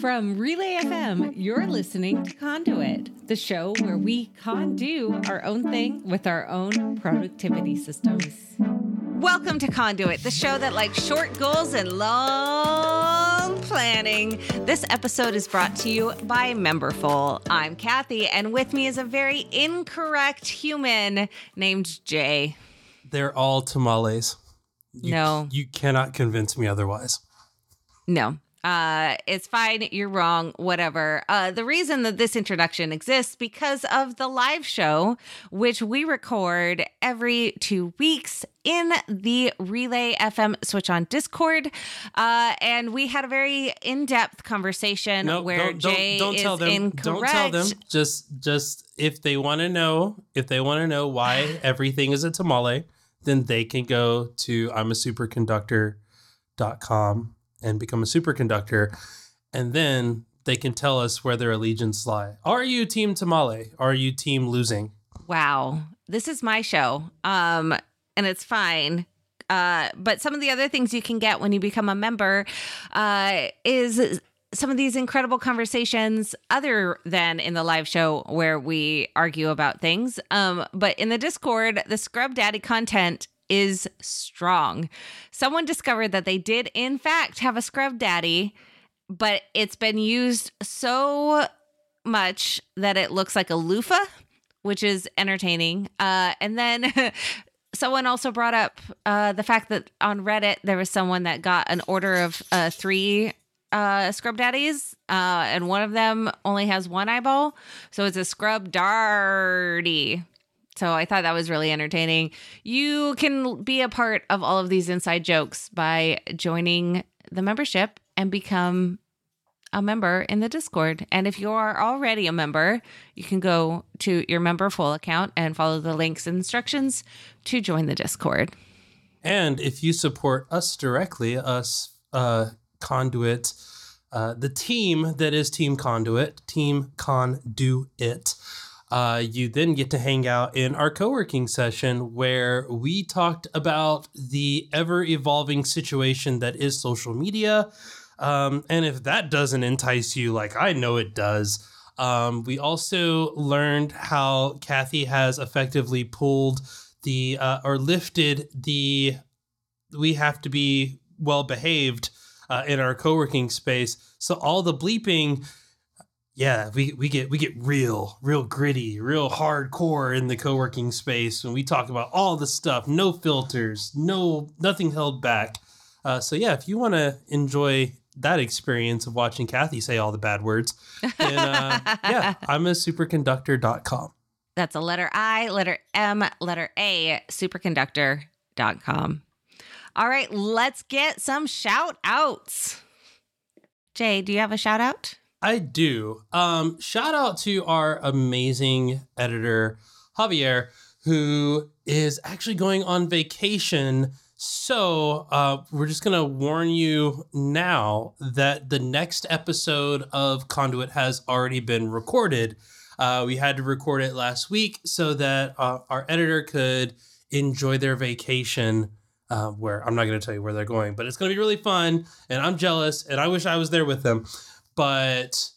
From Relay FM, you're listening to Conduit, the show where we con do our own thing with our own productivity systems. Welcome to Conduit, the show that likes short goals and long planning. This episode is brought to you by Memberful. I'm Kathy, and with me is a very incorrect human named Jay. They're all tamales. You, No. You cannot convince me otherwise. No. Uh, it's fine. You're wrong. Whatever. Uh, the reason that this introduction exists because of the live show, which we record every two weeks in the Relay FM switch on Discord. Uh, and we had a very in-depth conversation No, where don't, Jay don't, don't is tell them. incorrect. Don't tell them. Just, just if they want to know, if they want to know why everything is a tamale, then they can go to I'm a superconductor.com and become a superconductor, and then they can tell us where their allegiance lie. Are you team tamale? Are you team losing? Wow. This is my show. Um, and it's fine. Uh, but some of the other things you can get when you become a member uh, is some of these incredible conversations other than in the live show where we argue about things. Um, but in the Discord, the Scrub Daddy content is strong. Someone discovered that they did, in fact, have a Scrub Daddy, but it's been used so much that it looks like a loofah which is entertaining. Uh, and then someone also brought up uh, the fact that on Reddit there was someone that got an order of uh, three uh, scrub daddies, uh, and one of them only has one eyeball, so it's a scrub darty. So I thought that was really entertaining. You can be a part of all of these inside jokes by joining the membership and become a member in the Discord. And if you are already a member, you can go to your Memberful account and follow the links and instructions to join the Discord. And if you support us directly, us uh, Conduit, uh, the team that is Team Conduit, Team Conduit, uh, you then get to hang out in our co working session where we talked about the ever evolving situation that is social media. Um, and if that doesn't entice you, like I know it does, um, we also learned how Kathy has effectively pulled the uh, or lifted the we have to be well behaved uh, in our co-working space so all the bleeping yeah we, we get we get real real gritty real hardcore in the co-working space when we talk about all the stuff no filters no nothing held back uh, so yeah if you want to enjoy that experience of watching kathy say all the bad words then uh, yeah i'm a superconductor.com That's a letter I, letter M, letter A, superconductor.com. All right, let's get some shout outs. Jay, do you have a shout out? I do. Um, shout out to our amazing editor, Javier, who is actually going on vacation. So uh, we're just going to warn you now that the next episode of Conduit has already been recorded. Uh, we had to record it last week so that uh, our editor could enjoy their vacation. Uh, where I'm not going to tell you where they're going, but it's going to be really fun. And I'm jealous, and I wish I was there with them but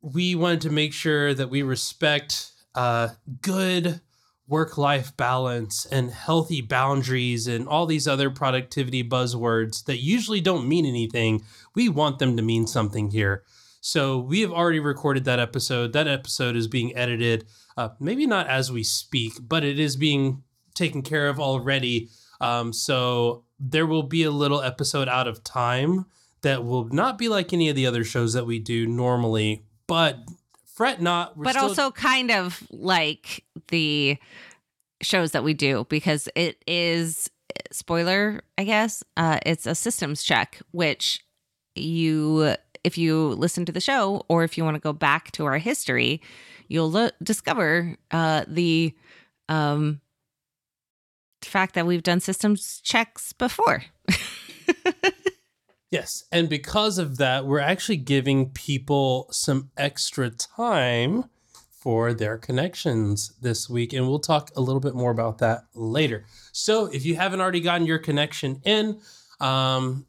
we wanted to make sure that we respect uh, good work life balance and healthy boundaries and all these other productivity buzzwords that usually don't mean anything. We want them to mean something here. So we have already recorded that episode. That episode is being edited, uh, maybe not as we speak, but it is being taken care of already. Um, so there will be a little episode out of time that will not be like any of the other shows that we do normally, but fret not. We're but still- also kind of like the shows that we do because it is spoiler i guess uh it's a systems check which you if you listen to the show or if you want to go back to our history you'll lo- discover uh the um fact that we've done systems checks before Yes. And because of that, we're actually giving people some extra time for their connections this week. And we'll talk a little bit more about that later. So if you haven't already gotten your connection in, um,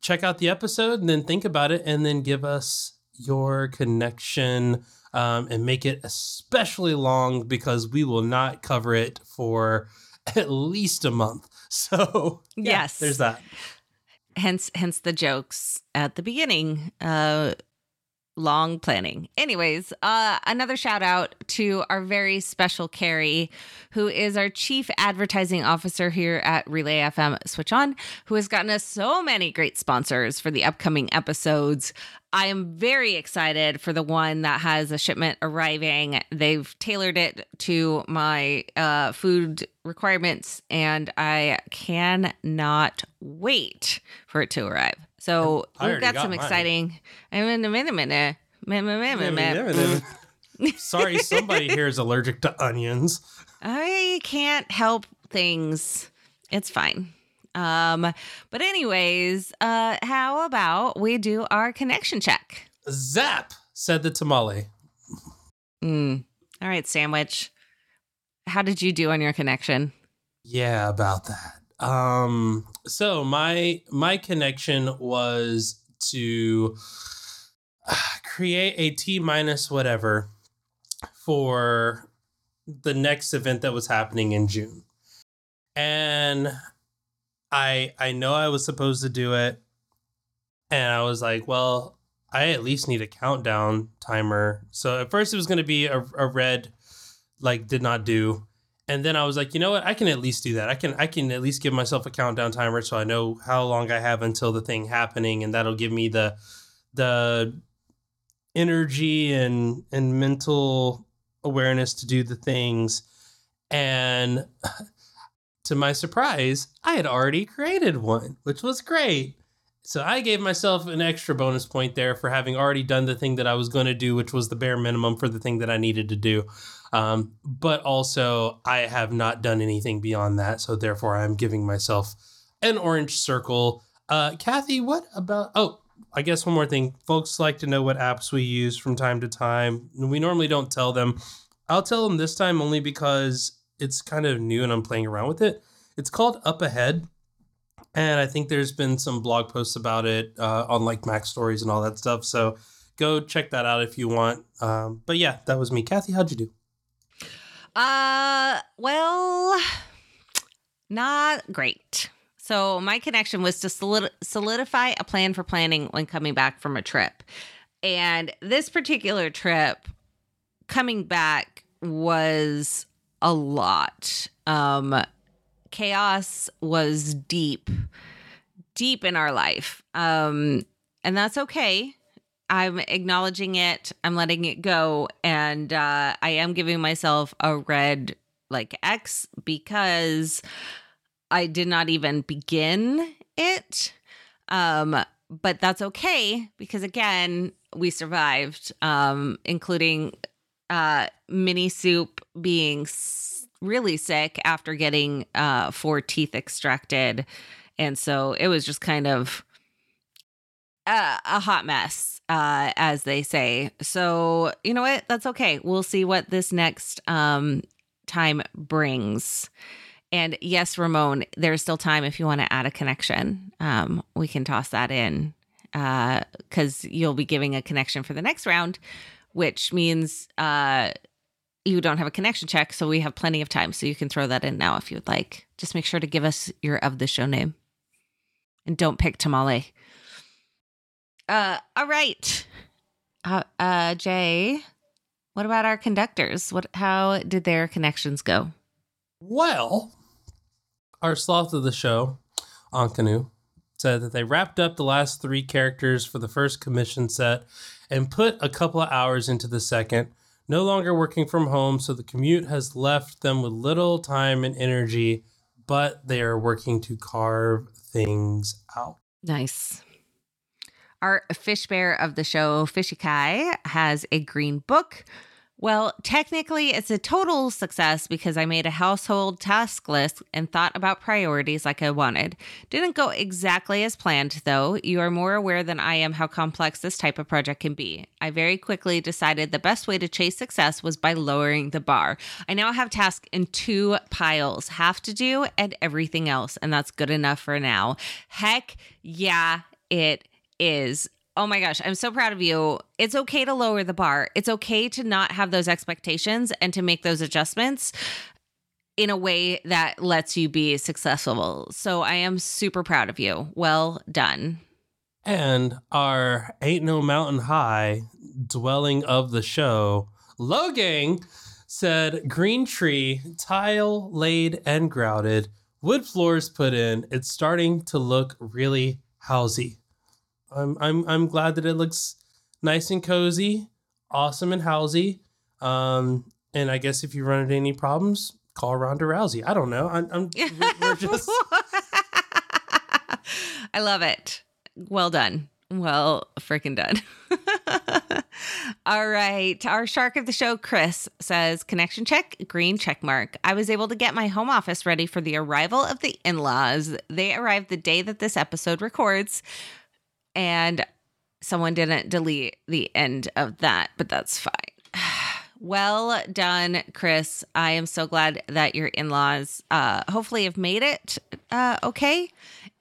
check out the episode and then think about it and then give us your connection um, and make it especially long because we will not cover it for at least a month. So, yeah, Yes. there's that. Hence hence the jokes at the beginning uh long planning. Anyways uh another shout out to our very special carrie who is our chief advertising officer here at relay fm switch on who has gotten us so many great sponsors for the upcoming episodes i am very excited for the one that has a shipment arriving they've tailored it to my uh food requirements and i cannot wait for it to arrive so I we've got, got some mine. exciting I'm in a minute minute minute minute Sorry, somebody here is allergic to onions. I can't help things. It's fine. Um, but anyways, uh, how about we do our connection check? Zap said the tamale. Mm. All right, sandwich. How did you do on your connection? Yeah, about that. Um, so my my connection was to create a T minus whatever for the next event that was happening in June. And I I know I was supposed to do it. And I was like, well, I at least need a countdown timer. So at first it was gonna be a, a red like did not do and then I was like, you know what? I can at least do that. I can I can at least give myself a countdown timer so I know how long I have until the thing happening, and that'll give me the the energy and and mental awareness to do the things. And to my surprise, I had already created one, which was great. So I gave myself an extra bonus point there for having already done the thing that I was going to do, which was the bare minimum for the thing that I needed to do. Um, but also, I have not done anything beyond that. So therefore, I'm giving myself an orange circle. Uh, Kathy, what about? Oh, I guess one more thing. Folks like to know what apps we use from time to time. We normally don't tell them. I'll tell them this time only because it's kind of new and I'm playing around with it. It's called Up Ahead. And I think there's been some blog posts about it uh, on like MacStories and all that stuff. So go check that out if you want. Um, but yeah, that was me. Kathy, how'd you do? Uh, well, not great. So my connection was to solid- solidify a plan for planning when coming back from a trip. And this particular trip coming back was a lot. Um chaos was deep deep in our life. Um and that's okay. I'm acknowledging it. I'm letting it go and uh I am giving myself a red like X because I did not even begin it. Um but that's okay because again, we survived um including uh mini soup being really sick after getting uh four teeth extracted. And so it was just kind of a, a hot mess uh as they say. So you know what? That's okay. We'll see what this next um time brings. And yes ramon there's still time if you want to add a connection. Um we can toss that in uh because you'll be giving a connection for the next round which means uh you don't have a connection check so we have plenty of time. So you can throw that in now if you would like. Just make sure to give us your of the show name. And don't pick tamale. Uh all right. Uh, uh jay what about our conductors? What how did their connections go? Well, our sloth of the show, Ankanu, said that they wrapped up the last three characters for the first commission set and put a couple of hours into the second. No longer working from home, so the commute has left them with little time and energy, but they are working to carve things out. Nice. Our fish bear of the show, Fishy Kai, has a green book. Well, technically, it's a total success because I made a household task list and thought about priorities like I wanted. Didn't go exactly as planned, though. You are more aware than I am how complex this type of project can be. I very quickly decided the best way to chase success was by lowering the bar. I now have tasks in two piles have to do and everything else, and that's good enough for now. Heck yeah, it is. Oh my gosh, I'm so proud of you. It's okay to lower the bar. It's okay to not have those expectations and to make those adjustments in a way that lets you be successful. So I am super proud of you. Well done. And our Ain't No Mountain High dwelling of the show, Logan said green tree, tile laid and grouted, wood floors put in. It's starting to look really housey. I'm I'm I'm glad that it looks nice and cozy, awesome and housey. Um, and I guess if you run into any problems, call Ronda Rousey. I don't know. I'm, I'm we're, we're just. I love it. Well done. Well, freaking done. All right. Our shark of the show, Chris, says connection check, green check mark. I was able to get my home office ready for the arrival of the in laws. They arrived the day that this episode records, and someone didn't delete the end of that, but that's fine. Well done, Chris. I am so glad that your in laws uh, hopefully have made it uh, okay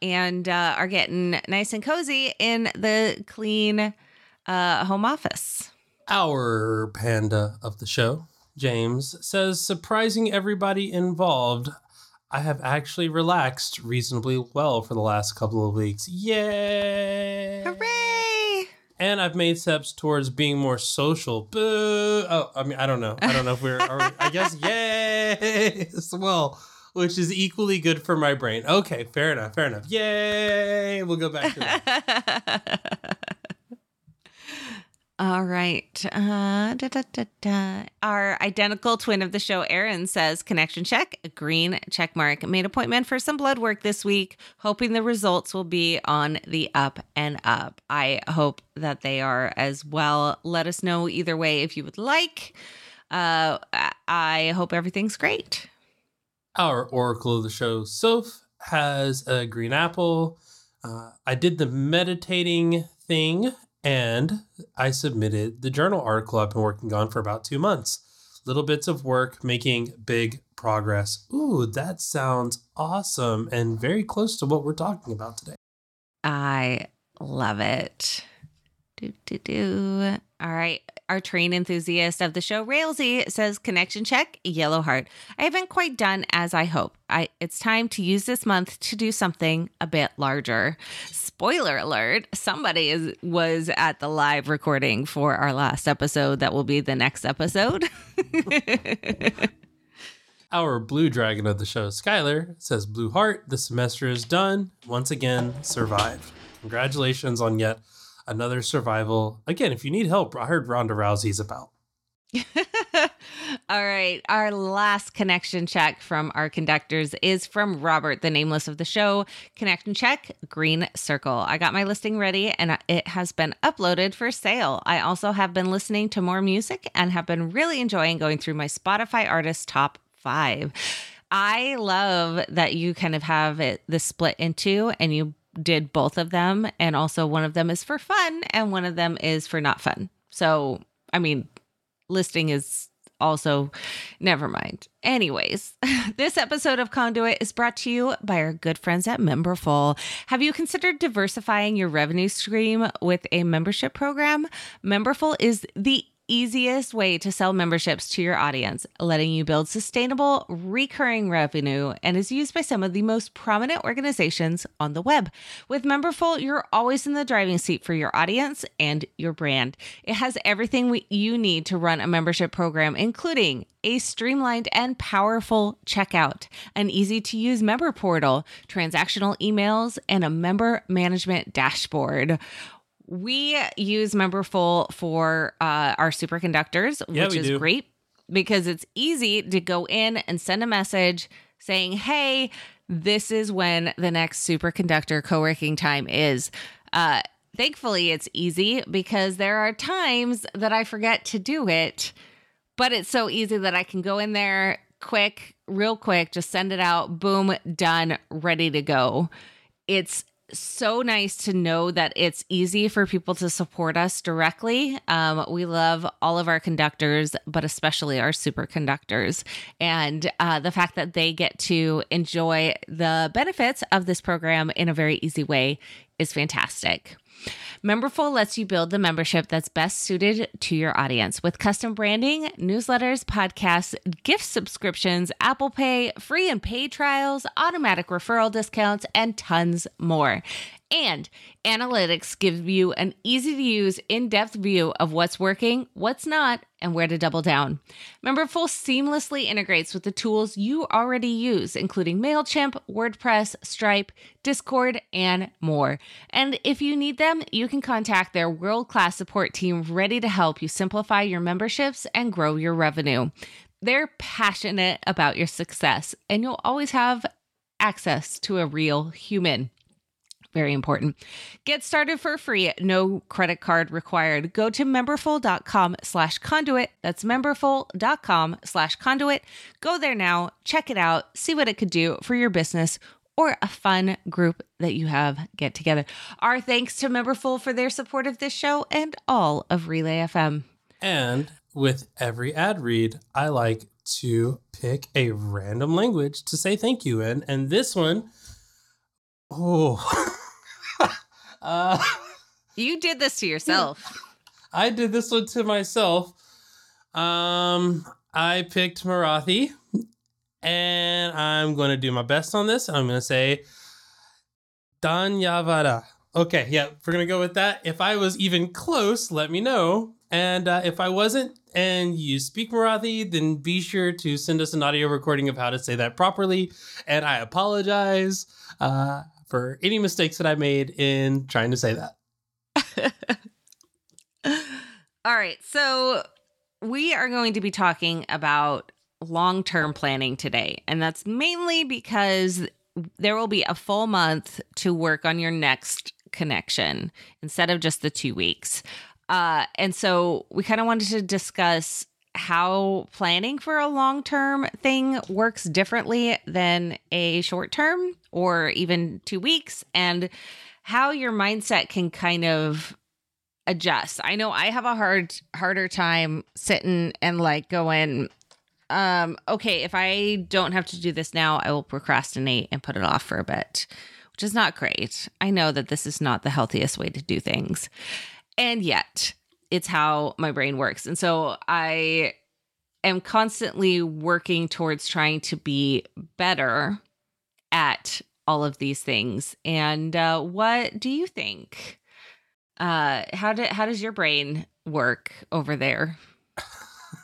and uh, are getting nice and cozy in the clean uh, home office. Our panda of the show, James, says surprising everybody involved. I have actually relaxed reasonably well for the last couple of weeks. Yay! Hooray! And I've made steps towards being more social. Boo! Oh, I mean, I don't know. I don't know if we're. Are we, I guess yay as well, which is equally good for my brain. Okay, fair enough. Fair enough. Yay! We'll go back to that. All right. Uh, da, da, da. Our identical twin of the show, Erin, says connection check, green check mark. Made appointment for some blood work this week, hoping the results will be on the up and up. I hope that they are as well. Let us know either way if you would like. Uh, I hope everything's great. Our oracle of the show, Soph, has a green apple. Uh, I did the meditating thing and I submitted the journal article I've been working on for about two months. Little bits of work making big progress. Ooh, that sounds awesome and very close to what we're talking about today. I love it. Do, do, do. All right. Our train enthusiast of the show, Railsy, says connection check, yellow heart. I haven't quite done as I hope. I it's time to use this month to do something a bit larger. Spoiler alert, somebody is was at the live recording for our last episode that will be the next episode. Our blue dragon of the show, Skylar, says Blue Heart, the semester is done. Once again, survived. Congratulations on yet another survival. Again, if you need help, I heard Ronda Rousey's about. All right. Our last connection check from our conductors is from Robert, the nameless of the show. Connection check, green circle. I got my listing ready and it has been uploaded for sale. I also have been listening to more music and have been really enjoying going through my Spotify artist top five. I love that you kind of have it the split into and you did both of them. And also, one of them is for fun and one of them is for not fun. So, I mean, listing is also never mind. Anyways, this episode of Conduit is brought to you by our good friends at Memberful. Have you considered diversifying your revenue stream with a membership program? Memberful is the easiest way to sell memberships to your audience, letting you build sustainable, recurring revenue, and is used by some of the most prominent organizations on the web. With Memberful, you're always in the driving seat for your audience and your brand. It has everything we, you need to run a membership program, including a streamlined and powerful checkout, an easy to use member portal, transactional emails, and a member management dashboard. We use Memberful for uh, our superconductors, Yeah, which is do. great because it's easy to go in and send a message saying, hey, this is when the next superconductor co working time is. Uh, thankfully, it's easy because there are times that I forget to do it, but it's so easy that I can go in there quick, real quick, just send it out, boom, done, ready to go. It's so nice to know that it's easy for people to support us directly. Um, we love all of our conductors, but especially our superconductors. And uh, the fact that they get to enjoy the benefits of this program in a very easy way is fantastic. Memberful lets you build the membership that's best suited to your audience with custom branding, newsletters, podcasts, gift subscriptions, Apple Pay, free and paid trials, automatic referral discounts, and tons more. And analytics give you an easy to use, in depth view of what's working, what's not, and where to double down. Memberful seamlessly integrates with the tools you already use, including MailChimp, WordPress, Stripe, Discord, and more. And if you need them, you can contact their world class support team ready to help you simplify your memberships and grow your revenue. They're passionate about your success, and you'll always have access to a real human. Very important. Get started for free. No credit card required. Go to memberful.com slash conduit. That's memberful.com slash conduit. Go there now. Check it out. See what it could do for your business or a fun group that you have get together. Our thanks to Memberful for their support of this show and all of Relay FM. And with every ad read, I like to pick a random language to say thank you in. And this one, oh, uh, you did this to yourself. I did this one to myself. Um, I picked Marathi, and I'm going to do my best on this. I'm going to say Danyavada. Okay, yeah, we're going to go with that. If I was even close, let me know. And uh, if I wasn't, and you speak Marathi, then be sure to send us an audio recording of how to say that properly. And I apologize uh, for any mistakes that I made in trying to say that. All right. So we are going to be talking about long term planning today. And that's mainly because there will be a full month to work on your next connection instead of just the two weeks. Uh, and so we kind of wanted to discuss how planning for a long term thing works differently than a short term or even two weeks, and how your mindset can kind of adjust. I know I have a hard harder time sitting and like going um okay, if I don't have to do this now, I will procrastinate and put it off for a bit, which is not great. I know that this is not the healthiest way to do things. And yet, it's how my brain works. And so I am constantly working towards trying to be better at all of these things. And uh, what do you think? Uh, how did how does your brain work over there?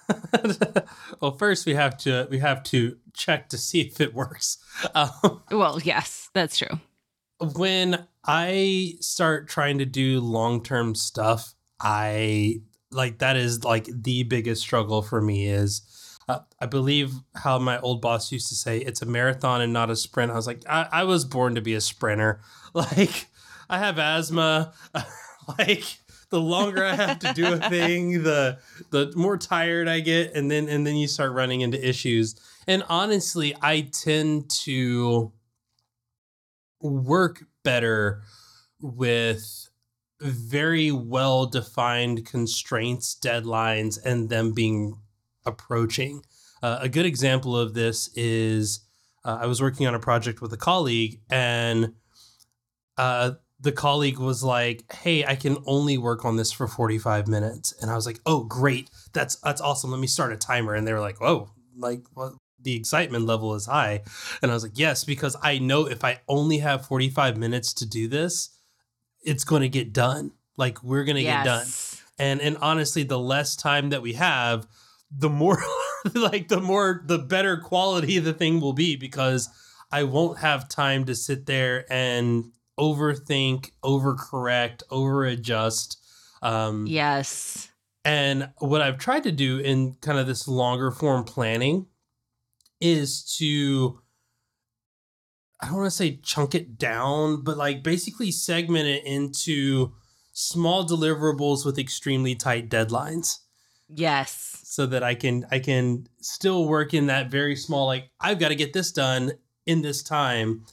well, first we have to we have to check to see if it works. Um, well, yes, that's true. When I start trying to do long term stuff, I like that is like the biggest struggle for me is uh, I believe how my old boss used to say it's a marathon and not a sprint. I was like, I, I was born to be a sprinter. Like, I have asthma. like, the longer I have to do a thing, the the more tired I get, and then and then you start running into issues. And honestly, I tend to work better with very well defined constraints, deadlines, and them being approaching. Uh, a good example of this is uh, I was working on a project with a colleague, and uh, the colleague was like, "Hey, I can only work on this for 45 minutes," and I was like, "Oh, great! That's that's awesome. Let me start a timer." And they were like, "Oh, like what?" The excitement level is high. And I was like, yes, because I know if I only have 45 minutes to do this, it's going to get done. Like we're going to yes. get done. And and honestly, the less time that we have, the more like the more the better quality the thing will be because I won't have time to sit there and overthink, overcorrect, overadjust. Um, yes. And what I've tried to do in kind of this longer form planning is to I don't want to say chunk it down, but like basically segment it into small deliverables with extremely tight deadlines. Yes. So that I can I can still work in that very small like I've got to get this done in this time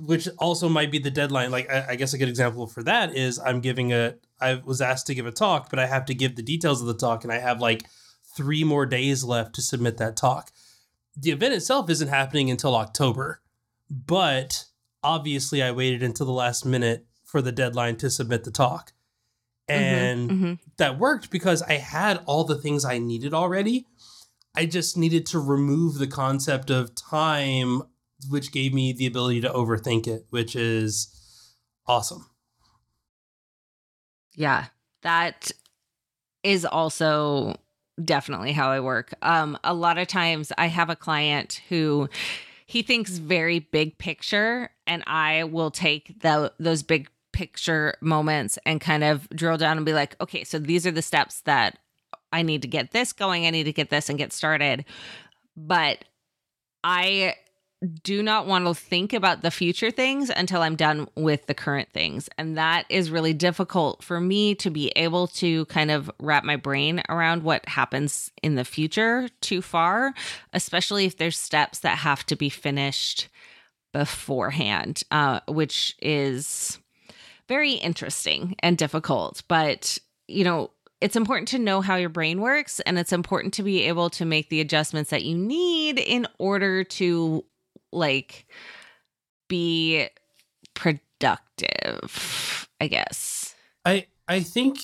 which also might be the deadline. Like I, I, guess a good example for that is I'm giving a I was asked to give a talk, but I have to give the details of the talk, and I have like three more days left to submit that talk. The event itself isn't happening until October, but obviously I waited until the last minute for the deadline to submit the talk. Mm-hmm, and mm-hmm, mm-hmm. that worked because I had all the things I needed already. I just needed to remove the concept of time which gave me the ability to overthink it, which is awesome. Yeah, that is also definitely how I work. Um, a lot of times I have a client who he thinks very big picture, and I will take the, those big picture moments and kind of drill down and be like, okay, so these are the steps that I need to get this going. I need to get this and get started. But I do not want to think about the future things until I'm done with the current things. And that is really difficult for me to be able to kind of wrap my brain around what happens in the future too far, especially if there's steps that have to be finished beforehand, uh, which is very interesting and difficult. But, you know, it's important to know how your brain works and it's important to be able to make the adjustments that you need in order to like be productive, I guess. I I think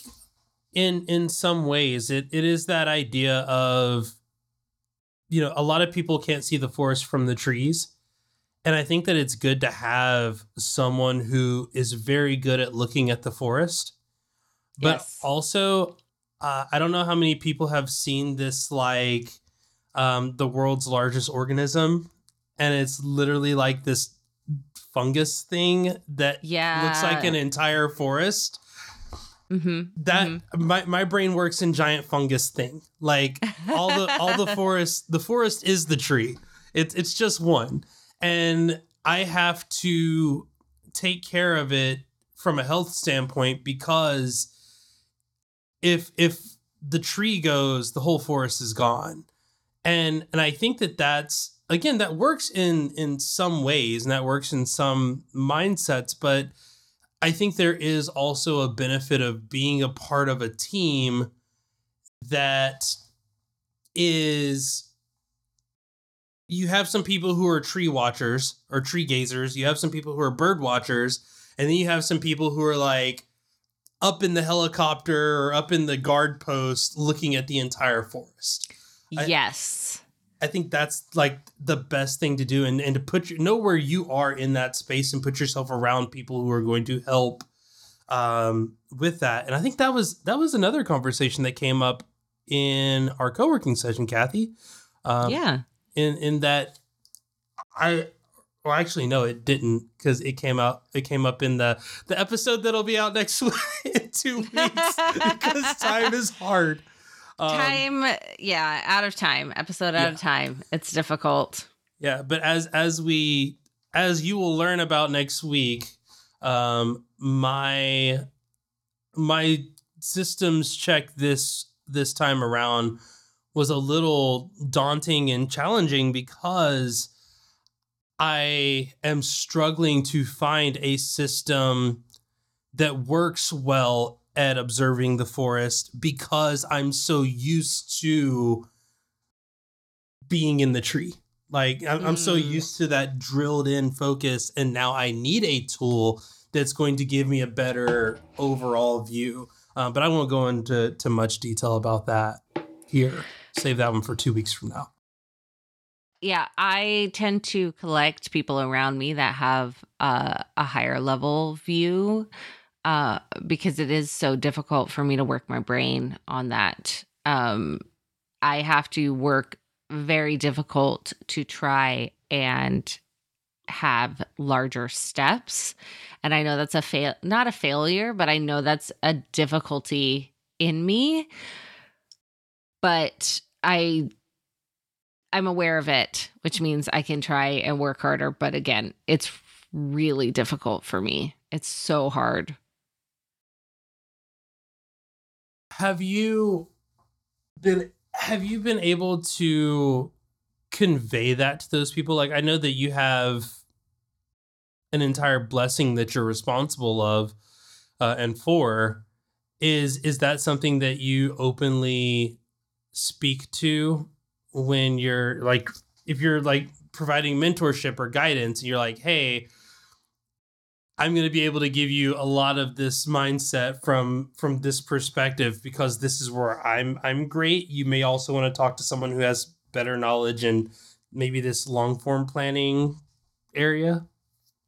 in in some ways it it is that idea of you know, a lot of people can't see the forest from the trees. And I think that it's good to have someone who is very good at looking at the forest. But yes. also, uh, I don't know how many people have seen this, like um, the world's largest organism and it's literally like this fungus thing that yeah. looks like an entire forest. Mm-hmm. That mm-hmm. my my brain works in giant fungus thing. Like all the all the forest, the forest is the tree. It's it's just one, and I have to take care of it from a health standpoint because if if the tree goes, the whole forest is gone, and and I think that that's again that works in in some ways and that works in some mindsets but i think there is also a benefit of being a part of a team that is you have some people who are tree watchers or tree gazers you have some people who are bird watchers and then you have some people who are like up in the helicopter or up in the guard post looking at the entire forest. Yes. I think that's like the best thing to do and, and to put you know where you are in that space and put yourself around people who are going to help um, with that. And I think that was that was another conversation that came up in our co-working session, Kathy. Um, yeah. In in that I well actually no it didn't because it came out it came up in the the episode that'll be out next week in two weeks because time is hard um, time, yeah, out of time. Episode out yeah. of time. It's difficult. Yeah, but as as we as you will learn about next week, um, my my systems check this this time around was a little daunting and challenging because I am struggling to find a system that works well at observing the forest because I'm so used to being in the tree. Like I'm, mm. I'm so mm. used to that drilled in focus, and now I need a tool that's going to give me a better overall view. Uh, but I won't go into to much detail about that here. Save that one for two weeks from now. Yeah, I tend to collect people around me that have uh, a higher level view uh, because it is so difficult for me to work my brain on that. Um, I have to work very difficult to try and have larger steps. And I know that's a fail, not a failure, but I know that's a difficulty in me. But I I'm aware of it, which means I can try and work harder, but again, it's really difficult for me. It's so hard have you been have you been able to convey that to those people? Like i know that you have an entire blessing that you're responsible of uh, and for. Is is that something that you openly speak to when you're like if you're like providing mentorship or guidance and you're like hey i'm going to be able to give you a lot of this mindset from from this perspective because this is where i'm i'm great you may also want to talk to someone who has better knowledge and maybe this long form planning area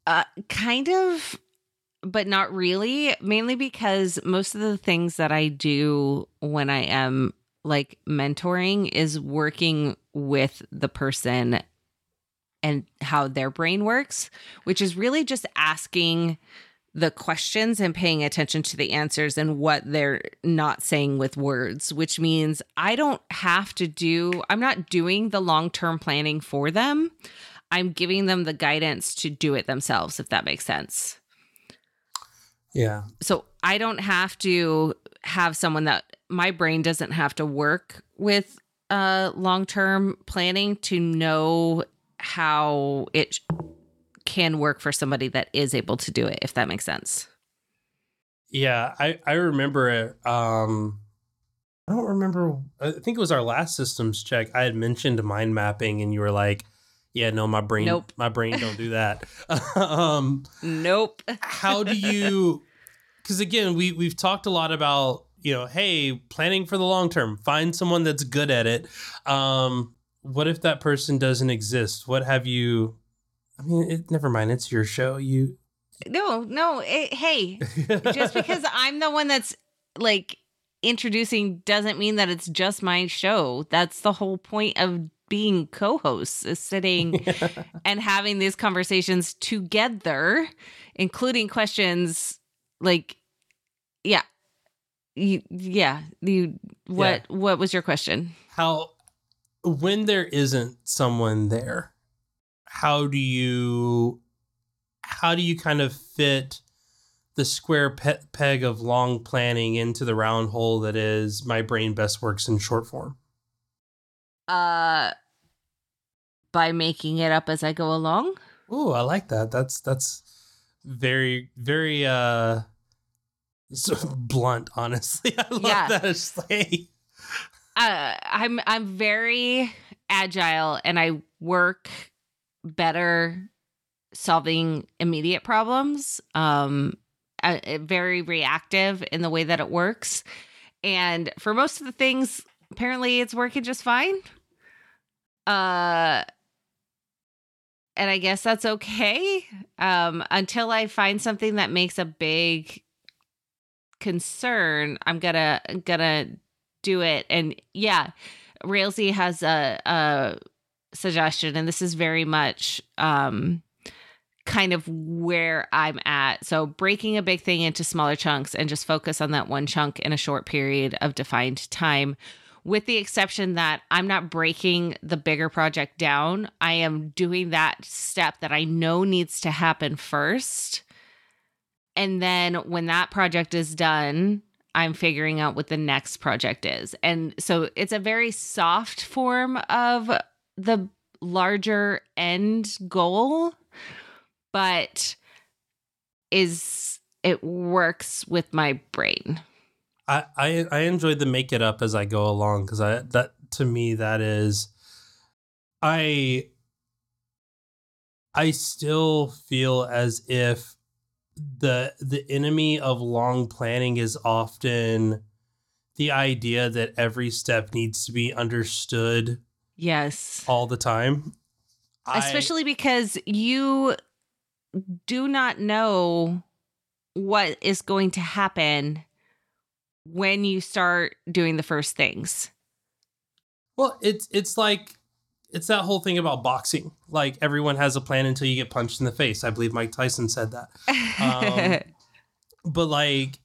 Uh, kind of, but not really. Mainly because most of the things that I do when I am like mentoring is working with the person and how their brain works, which is really just asking the questions and paying attention to the answers and what they're not saying with words, which means I don't have to do, I'm not doing the long term planning for them. I'm giving them the guidance to do it themselves, if that makes sense. yeah So I don't have to have someone that my brain doesn't have to work with uh, long term planning to know how it can work for somebody that is able to do it, if that makes sense. Yeah, I I remember it. Um, I don't remember. I think it was our last systems check. I had mentioned mind mapping, and you were like, "Yeah, no, my brain, Nope. my brain don't do that." um, Nope. how do you? Because again, we we've talked a lot about you know, hey, planning for the long term. Find someone that's good at it. Um, what if that person doesn't exist? What have you? I mean, it, never mind. It's your show. You. No, no. It, hey, just because I'm the one that's like introducing doesn't mean that it's just my show. That's the whole point of being co-hosts is sitting and having these conversations together, including questions like yeah. You, yeah, you what what was your question? how when there isn't someone there how do you how do you kind of fit the square pe- peg of long planning into the round hole that is my brain best works in short form Uh by making it up as I go along. oh i like that that's that's very very uh so blunt honestly i love Yeah. that it's like uh, I'm I'm very agile and I work better solving immediate problems. Um, uh, very reactive in the way that it works, and for most of the things, apparently it's working just fine. Uh, and I guess that's okay. Um, until I find something that makes a big concern, I'm gonna gonna do it. And yeah, Railsy has a, a suggestion, and this is very much um, kind of where I'm at. So breaking a big thing into smaller chunks and just focus on that one chunk in a short period of defined time. With the exception that I'm not breaking the bigger project down, I am doing that step that I know needs to happen first. And then when that project is done, I'm figuring out what the next project is. And so it's a very soft form of the larger end goal, but is it works with my brain. I, I I enjoy the make it up as I go along because I that to me that is I I still feel as if the the enemy of long planning is often the idea that every step needs to be understood Yes. all the time. I- Especially because you do not know what is going to happen when you start doing the first things. Well, it's it's like it's that whole thing about boxing. Like everyone has a plan until you get punched in the face. I believe Mike Tyson said that. Um, but like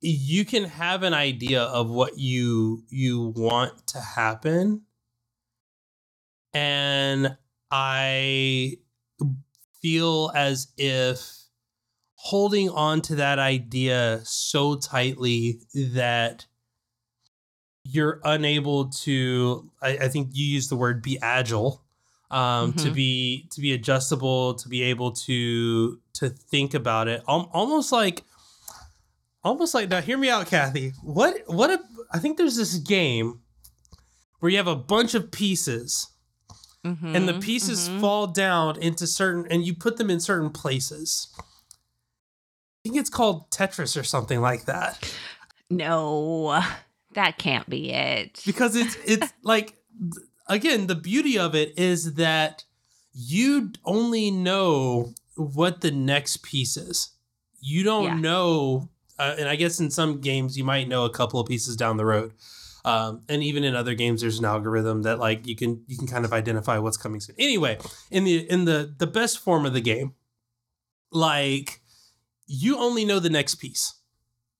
you can have an idea of what you you want to happen and i feel as if holding on to that idea so tightly that you're unable to i, I think you use the word be agile um, to Mhm. be to be adjustable, to be able to to think about it, Al- almost like almost like now. Hear me out, Kathy. What what? A, I think there's this game where you have a bunch of pieces, and the Mhm, pieces mhm. fall down into certain, and you put them in certain places. I think it's called Tetris or something like that. No, that can't be it. because it's it's like again the beauty of it is that you only know what the next piece is you don't Yeah. know uh, and i guess in some games you might know a couple of pieces down the road um, and even in other games there's an algorithm that like you can you can kind of identify what's coming soon anyway in the in the the best form of the game like you only know the next piece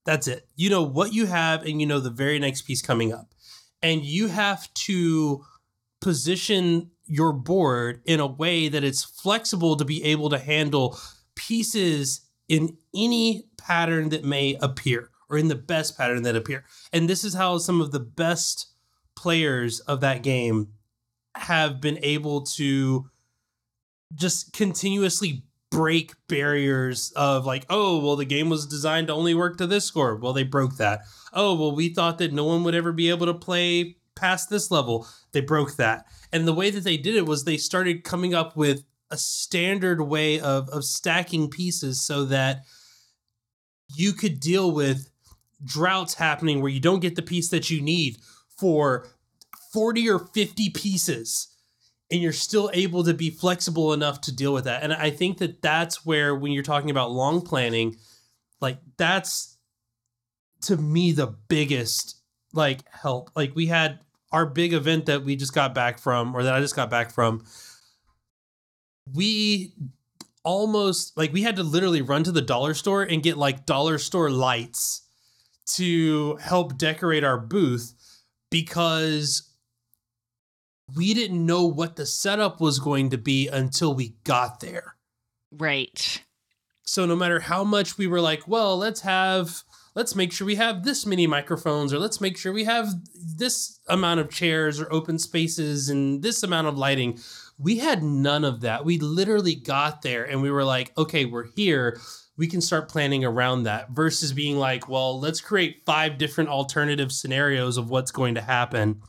that's it. You know what you have, and you know the very next piece coming up. And you have to position your board in a way that it's flexible to be able to handle pieces in any pattern that may appear or in the best pattern that appear. And this is how some of the best players of that game have been able to just continuously break barriers of like, oh, well, the game was designed to only work to this score. Well, they broke that. Oh, well, we thought that no one would ever be able to play past this level. They broke that. And the way that they did it was they started coming up with a standard way of, of stacking pieces so that you could deal with droughts happening where you don't get the piece that you need for 40 or 50 pieces and you're still able to be flexible enough to deal with that. And I think that that's where, when you're talking about long planning, like that's to me the biggest like help. Like we had our big event that we just got back from, or that I just got back from. We almost like we had to literally run to the dollar store and get like dollar store lights to help decorate our booth because we didn't know what the setup was going to be until we got there. Right. So no matter how much we were like, well, let's have let's make sure we have this many microphones or let's make sure we have this amount of chairs or open spaces and this amount of lighting. We had none of that. We literally got there and we were like, okay, we're here. We can start planning around that versus being like, well, let's create five different alternative scenarios of what's going to happen.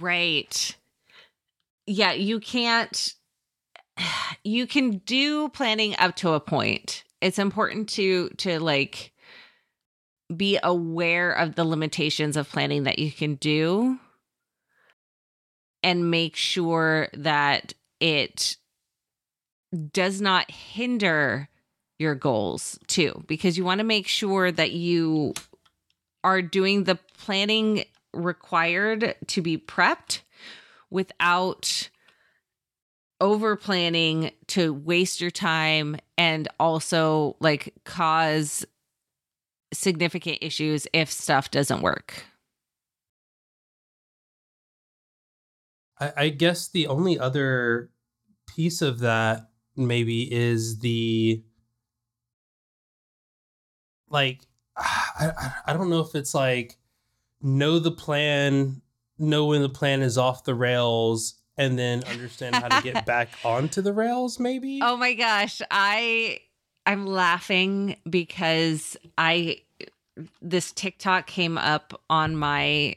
Right. Yeah, you can't you can do planning up to a point. It's important to to like be aware of the limitations of planning that you can do and make sure that it does not hinder your goals too because you want to make sure that you are doing the planning required to be prepped without over planning to waste your time and also like cause significant issues if stuff doesn't work. I, I guess the only other piece of that maybe is the like I, I I don't know if it's like know the plan, know when the plan is off the rails, and then understand how to get back onto the rails. Maybe. Oh my gosh, I I'm laughing because I this TikTok came up on my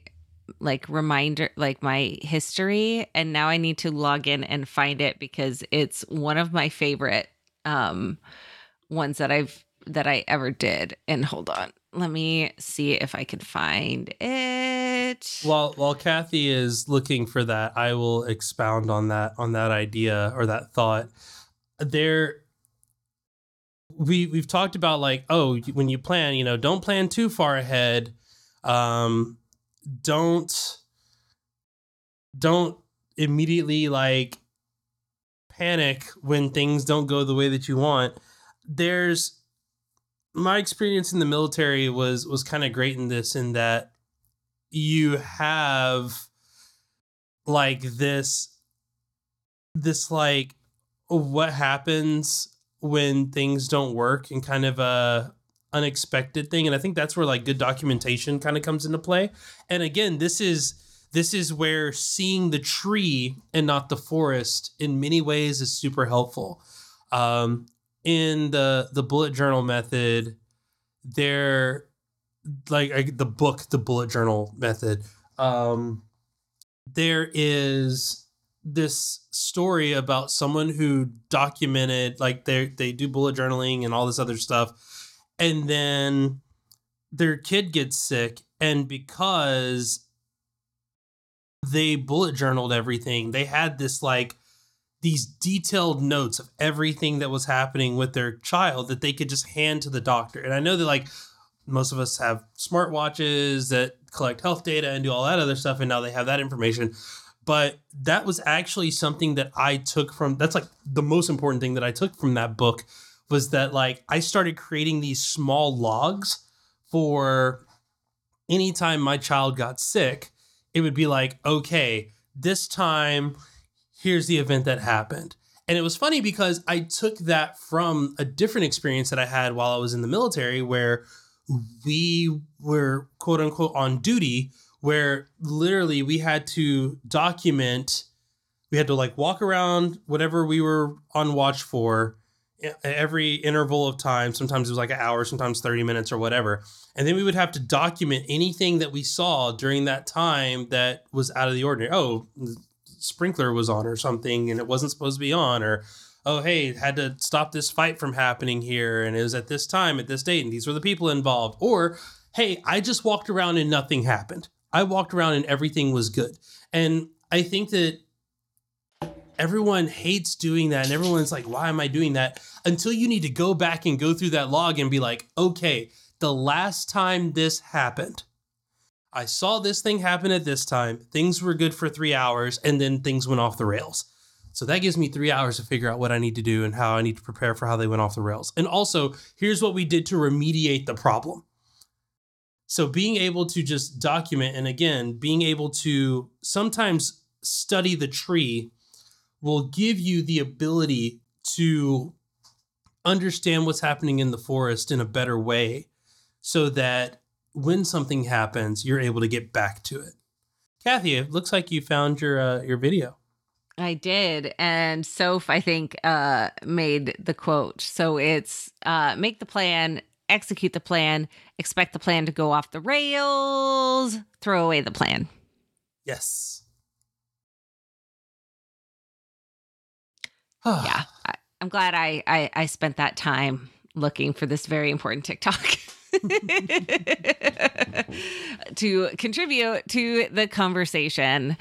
like reminder like my history and now I need to log in and find it because it's one of my favorite um ones that I've that I ever did. And hold on. Let me see if I can find it. While while Kathy is looking for that, I will expound on that on that idea or that thought. There we we've talked about like oh when you plan, you know, don't plan too far ahead. Um don't don't immediately like panic when things don't go the way that you want. There's my experience in the military was was kind of great in this in that you have like this this like what happens when things don't work and kind of a unexpected thing and i think that's where like good documentation kind of comes into play and again this is this is where seeing the tree and not the forest in many ways is super helpful. Um, in the the bullet journal method, there like I, the book, the bullet journal method, um, there is this story about someone who documented like they they do bullet journaling and all this other stuff, and then their kid gets sick, and because they bullet journaled everything, they had this like these detailed notes of everything that was happening with their child that they could just hand to the doctor. And I know that like most of us have smartwatches that collect health data and do all that other stuff and now they have that information but that was actually something that i took from that's like the most important thing that i took from that book was that like i started creating these small logs for anytime my child got sick it would be like okay this time here's the event that happened. And it was funny because i took that from a different experience that i had while i was in the military where we were quote unquote on duty where literally we had to document we had to like walk around whatever we were on watch for every interval of time. Sometimes it was like an hour sometimes 30 minutes or whatever. And then we would have to document anything that we saw during that time that was out of the ordinary. Oh sprinkler was on or something and it wasn't supposed to be on or oh hey had to stop this fight from happening here and it was at this time at this date and these were the people involved. Or hey i just walked around and nothing happened. I walked around and everything was good. And i think that everyone hates doing that and everyone's like why am i doing that? Until you need to go back and go through that log and be like okay the last time this happened i saw this thing happen at this time things were good for three hours and then things went off the rails so that gives me three hours to figure out what I need to do and how I need to prepare for how they went off the rails. And also, here's what we did to remediate the problem. So being able to just document and again, being able to sometimes study the tree will give you the ability to understand what's happening in the forest in a better way so that when something happens, you're able to get back to it. Kathy, it looks like you found your uh, your video. I did. And Soph, I think, uh, made the quote. So it's uh, make the plan, execute the plan, expect the plan to go off the rails, throw away the plan. Yes. yeah. I, am glad I, I, I spent that time looking for this very important TikTok. to contribute to the conversation.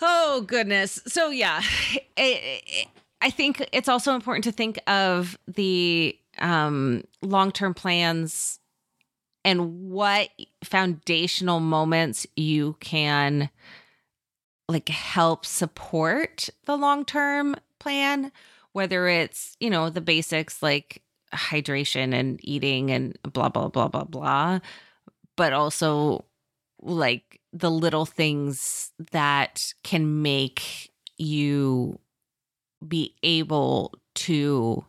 Oh goodness. So yeah, it, it, I think it's also important to think of the um, long-term plans and what foundational moments you can like help support the long-term plan whether it's you know the basics like hydration and eating and blah blah blah blah blah. But also like the little things that can make you be able to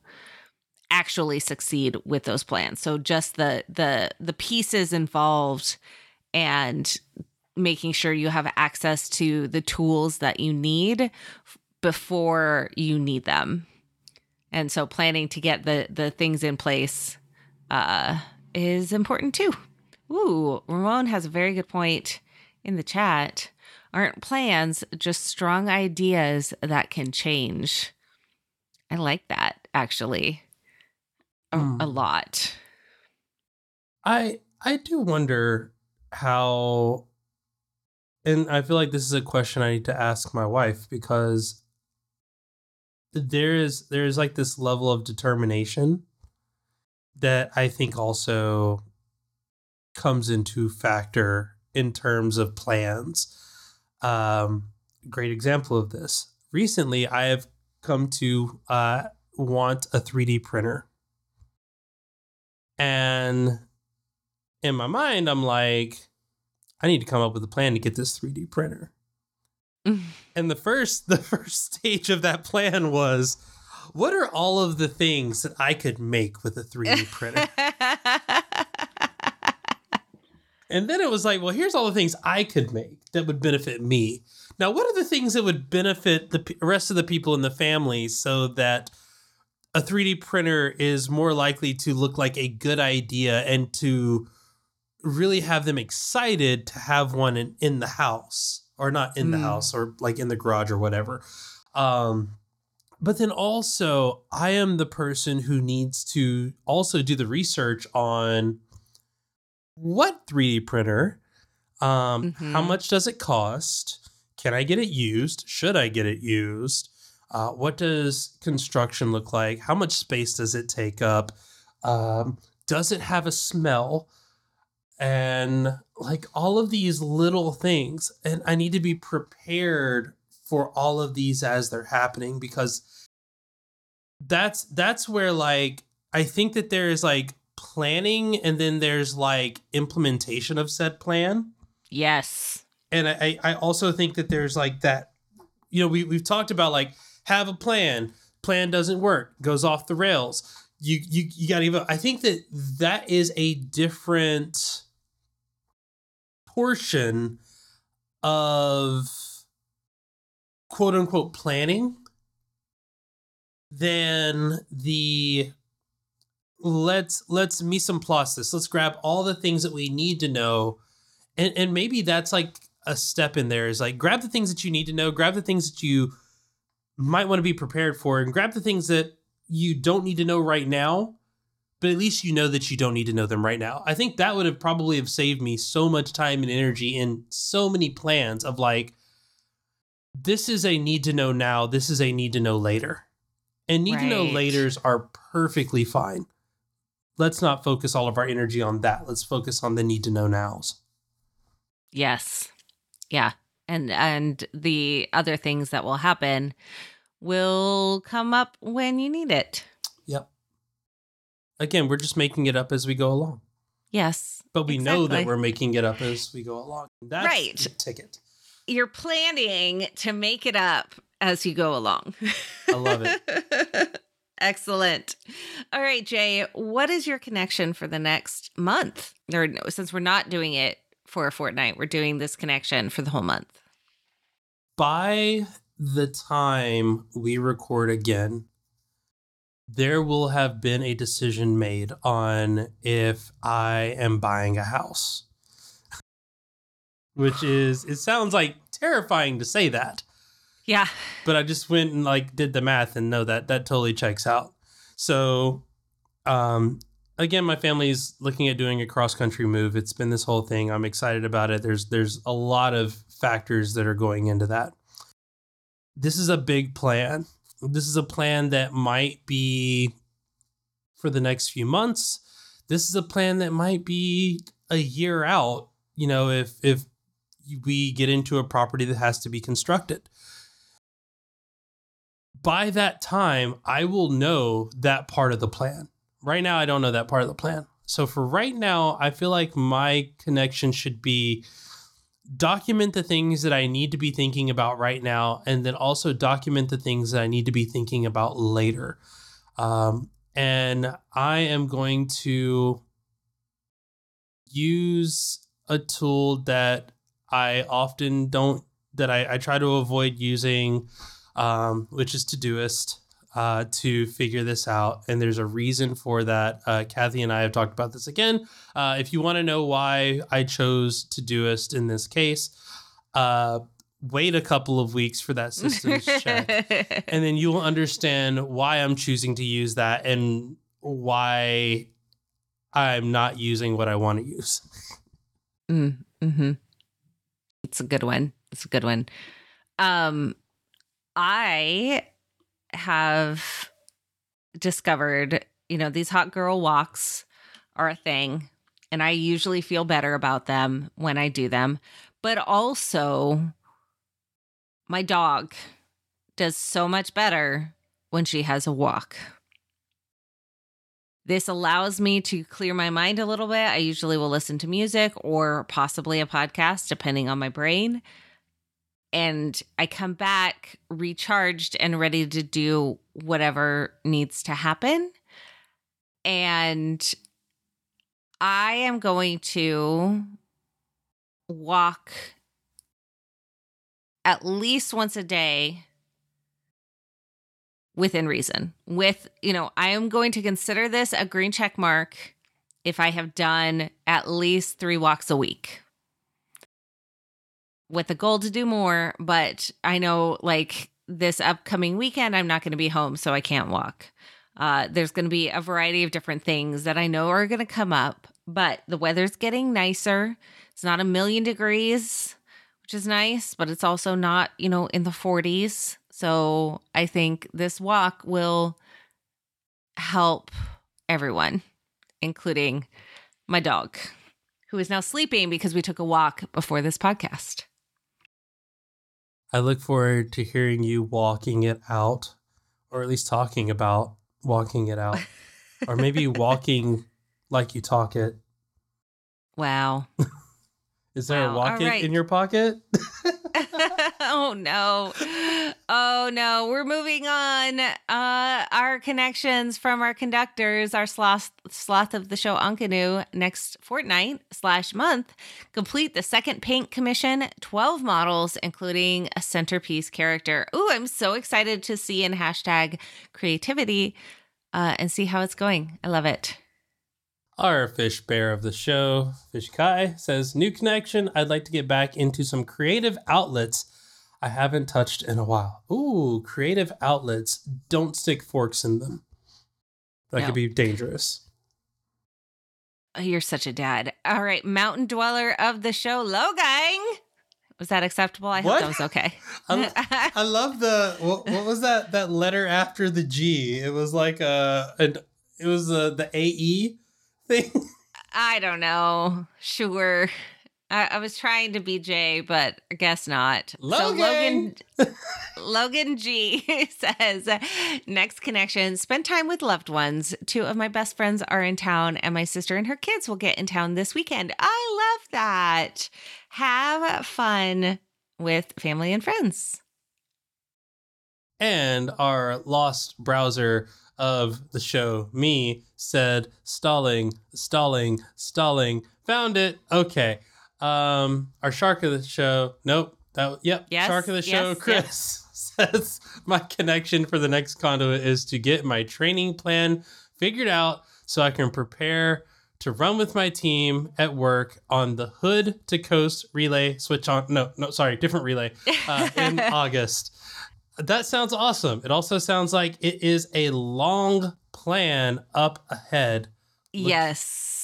actually succeed with those plans. So just the the the pieces involved and making sure you have access to the tools that you need before you need them and so planning to get the the things in place uh is important too ooh ramon has a very good point in the chat aren't plans, just strong ideas that can change. I like that actually a, mm. a lot. I I do wonder how and I feel like this is a question I need to ask my wife because there is there is like this level of determination that I think also comes into factor in terms of plans. Um, great example of this. Recently, I have come to uh, want a 3D printer. And in my mind, I'm like, I need to come up with a plan to get this 3D printer. and the first the first stage of that plan was what are all of the things that I could make with a 3D printer? And then it was like, well, here's all the things I could make that would benefit me. Now, what are the things that would benefit the rest of the people in the family so that a 3D printer is more likely to look like a good idea and to really have them excited to have one in, in the house or not in the Mm. house or like in the garage or whatever. Um, but then also, I am the person who needs to also do the research on what 3D printer, um, how Mhm. much does it cost? Can I get it used? Should I get it used? Uh, what does construction look like? How much space does it take up? Um, does it have a smell? And like all of these little things. And I need to be prepared for all of these as they're happening because that's that's where like I think that there is like planning and then there's like implementation of said plan Yes. and I, I also think that there's like that you know we, we've talked about like have a plan plan doesn't work goes off the rails you you, you gotta give up. I think that that is a different portion of quote unquote planning than the let's let's mise en place this let's grab all the things that we need to know. And and maybe that's like a step in there is like grab the things that you need to know grab the things that you might want to be prepared for and grab the things that you don't need to know right now but at least you know that you don't need to know them right now i think that would have probably have saved me so much time and energy in so many plans of like this is a need to know now this is a need to know later and need to know Right. laters are perfectly fine let's not focus all of our energy on that let's focus on the need to know nows Yes. Yeah. And and the other things that will happen will come up when you need it. Yep. Again, we're just making it up as we go along. Yes. But we know that we're making it up as we go along. That's Right. ticket. You're planning to make it up as you go along. I love it. Excellent. All right, Jay, what is your connection for the next month? Or no, since we're not doing it for a fortnight, we're doing this connection for the whole month. By the time we record again, there will have been a decision made on if I am buying a house. Which is, it sounds like terrifying to say that. Yeah. but I just went and like did the math and know that that totally checks out. So, um, again, my family's looking at doing a cross country move. It's been this whole thing. I'm excited about it. There's there's a lot of factors that are going into that. This is a big plan. This is a plan that might be for the next few months. This is a plan that might be a year out. You know, if if we get into a property that has to be constructed by that time, I will know that part of the plan. Right now, I don't know that part of the plan. So for right now, I feel like my connection should be document the things that I need to be thinking about right now, and then also document the things that I need to be thinking about later. Um, and I am going to use a tool that I often don't, that I, I try to avoid using um, which is Todoist, uh, to figure this out. And there's a reason for that. Uh, Kathy and I have talked about this again. Uh, if you want to know why I chose to Todoist in this case, uh, wait a couple of weeks for that systems check. And then you'll understand why I'm choosing to use that and why I'm not using what I want to use. Mm, hmm It's a good one. It's a good one. Um, I have discovered, you know, these hot girl walks are a thing, and I usually feel better about them when I do them. But also, my dog does so much better when she has a walk. This allows me to clear my mind a little bit. I usually will listen to music or possibly a podcast, depending on my brain. And I come back recharged and ready to do whatever needs to happen. And I am going to walk at least once a day within reason. With, you know, I am going to consider this a green check mark if I have done at least three walks a week with the goal to do more. But I know like this upcoming weekend, I'm not going to be home, so I can't walk. Uh, there's going to be a variety of different things that I know are going to come up, but the weather's getting nicer. It's not a million degrees, which is nice, but it's also not, you know, in the 40s. So I think this walk will help everyone, including my dog, who is now sleeping because we took a walk before this podcast. I look forward to hearing you walking it out, or at least talking about walking it out, or maybe walking like you talk it. Wow. Is there Wow, a walk right. in your pocket? oh no. Oh no. We're moving on. Uh our connections from our conductors, our sloth sloth of the show Ankanu next fortnight slash month complete the second paint commission, 12 models, including a centerpiece character. Ooh, I'm so excited to see in hashtag creativity uh, and see how it's going. I love it. Our fish bear of the show, Fish Kai, says New connection. I'd like to get back into some creative outlets I haven't touched in a while. Ooh, creative outlets. Don't stick forks in them. That No. could be dangerous. Oh, you're such a dad. All right, mountain dweller of the show, Logang. Was that acceptable? I What? hope that was okay. I, I love the what, what was that that letter after the G? It was like a an it was uh the AE thing. I don't know. Sure. I, I was trying to be Jay, but I guess not. Logan! So Logan, Logan G says, next connection, spend time with loved ones. Two of my best friends are in town, and my sister and her kids will get in town this weekend. I love that. Have fun with family and friends. And our lost browser of the show, me, said stalling, stalling, stalling. Found it. Okay. Um, our shark of the show. Nope. That yep. Yes, Shark of the show, yes, Chris says my connection for the next conduit is to get my training plan figured out so I can prepare to run with my team at work on the hood to coast relay switch on no no sorry different relay uh, in August. That sounds awesome. It also sounds like it is a long plan up ahead. Look- Yes.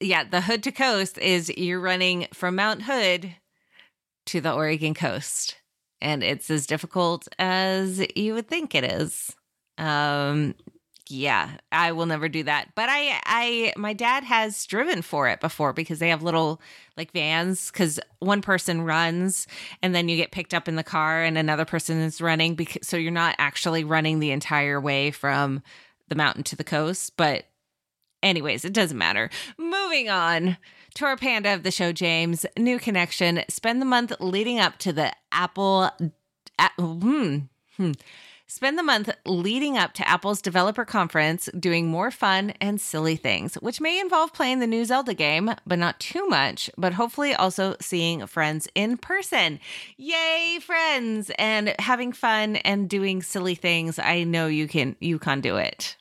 Yeah, the hood to coast is you're running from Mount Hood to the Oregon coast. And it's as difficult as you would think it is. Um yeah, I will never do that. But I I my dad has driven for it before because they have little like vans cuz one person runs and then you get picked up in the car and another person is running because so you're not actually running the entire way from the mountain to the coast, but Anyways, it doesn't matter. Moving on to our panda of the show, James. New connection. Spend the month leading up to the Apple. hmm, hmm. Spend the month leading up to Apple's developer conference doing more fun and silly things, which may involve playing the new Zelda game, but not too much, but hopefully also seeing friends in person. Yay, friends! And having fun and doing silly things. I know you can you can do it.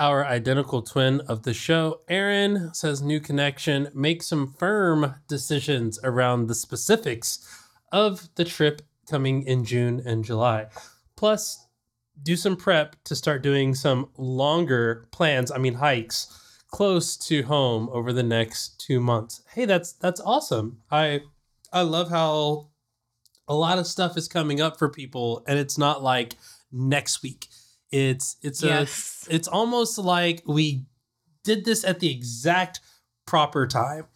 Our identical twin of the show, Aaron, says new connection. Make some firm decisions around the specifics of the trip coming in June and July. Plus, do some prep to start doing some longer plans, I mean hikes, close to home over the next two months. Hey, that's that's awesome. I I love how a lot of stuff is coming up for people and it's not like next week. It's it's a it's almost like we did this at the exact proper time.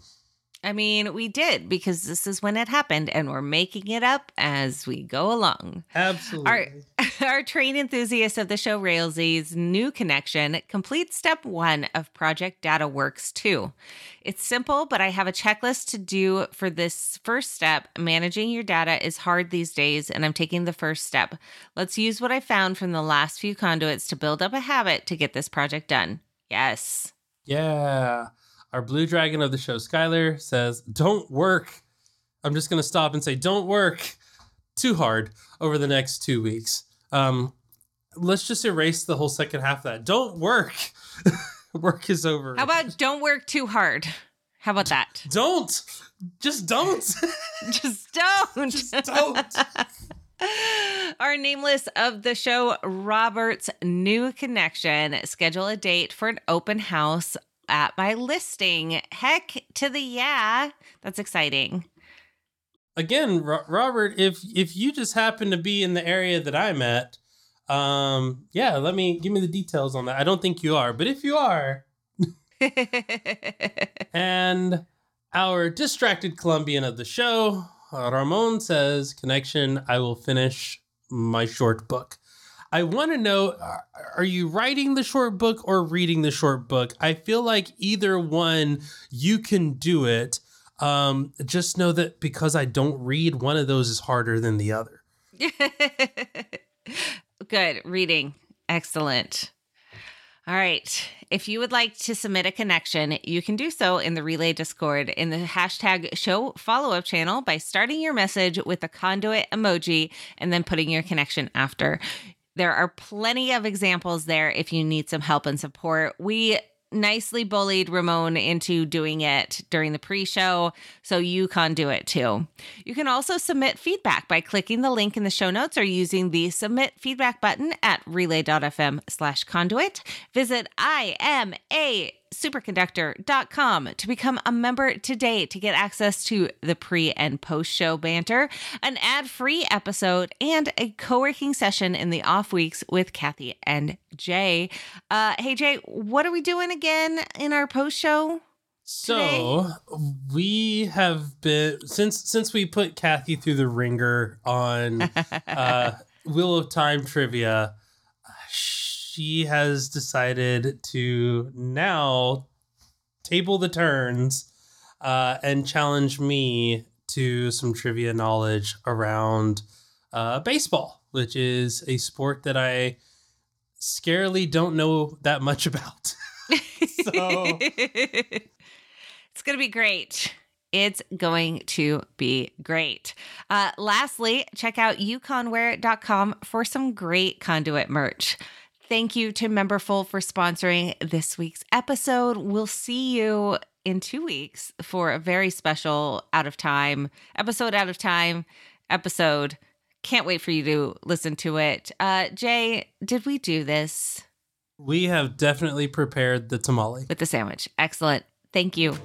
I mean, we did because this is when it happened, and we're making it up as we go along. Absolutely. Our train enthusiast of the show, Railsy's new connection, complete step one of Project Data Works 2. It's simple, but I have a checklist to do for this first step. Managing your data is hard these days, and I'm taking the first step. Let's use what I found from the last few conduits to build up a habit to get this project done. Yes. yeah. Our blue dragon of the show, Skylar, says, Don't work. I'm just gonna stop and say, don't work too hard over the next two weeks. Um, let's just erase the whole second half of that. Don't work. work is over. How about don't work too hard? How about that? don't? Just don't. Just don't. just don't. Our nameless of the show, Robert's new connection, schedule a date for an open house at my listing. Heck to the yeah. That's exciting. Again, Ro- Robert, if if you just happen to be in the area that I'm at, um, yeah, let me give me the details on that. I don't think you are, but if you are, and our distracted Colombian of the show, Ramon says, "Connection, I will finish my short book." I want to know are- are you writing the short book or reading the short book? I feel like either one you can do it. Um, just know that because I don't read, one of those is harder than the other. Good. Reading. Excellent. All right. If you would like to submit a connection, you can do so in the Relay Discord in the hashtag show follow up channel by starting your message with a conduit emoji and then putting your connection after. There are plenty of examples there if you need some help and support. We nicely bullied Ramon into doing it during the pre show, so you can do it too. You can also submit feedback by clicking the link in the show notes or using the submit feedback button at relay.fm slash conduit. Visit IMA superconductor.com to become a member today to get access to the pre and post show banter, an ad free episode, and a co working session in the off weeks with Kathy and Jay. Uh, hey, Jay, what are we doing again in our post show? So we have been since since we put Kathy through the ringer on uh, Wheel of Time trivia. She has decided to now table the turns uh, and challenge me to some trivia knowledge around uh, baseball, which is a sport that I scarily don't know that much about. so it's going to be great. It's going to be great. Uh, lastly, check out yukonwear.com for some great conduit merch. Thank you to Memberful for sponsoring this week's episode. We'll see you in two weeks for a very special out of time episode, out of time episode. Can't wait for you to listen to it. Uh, Jay, did we do this we have definitely prepared the tamale. with the sandwich? Excellent. Thank you.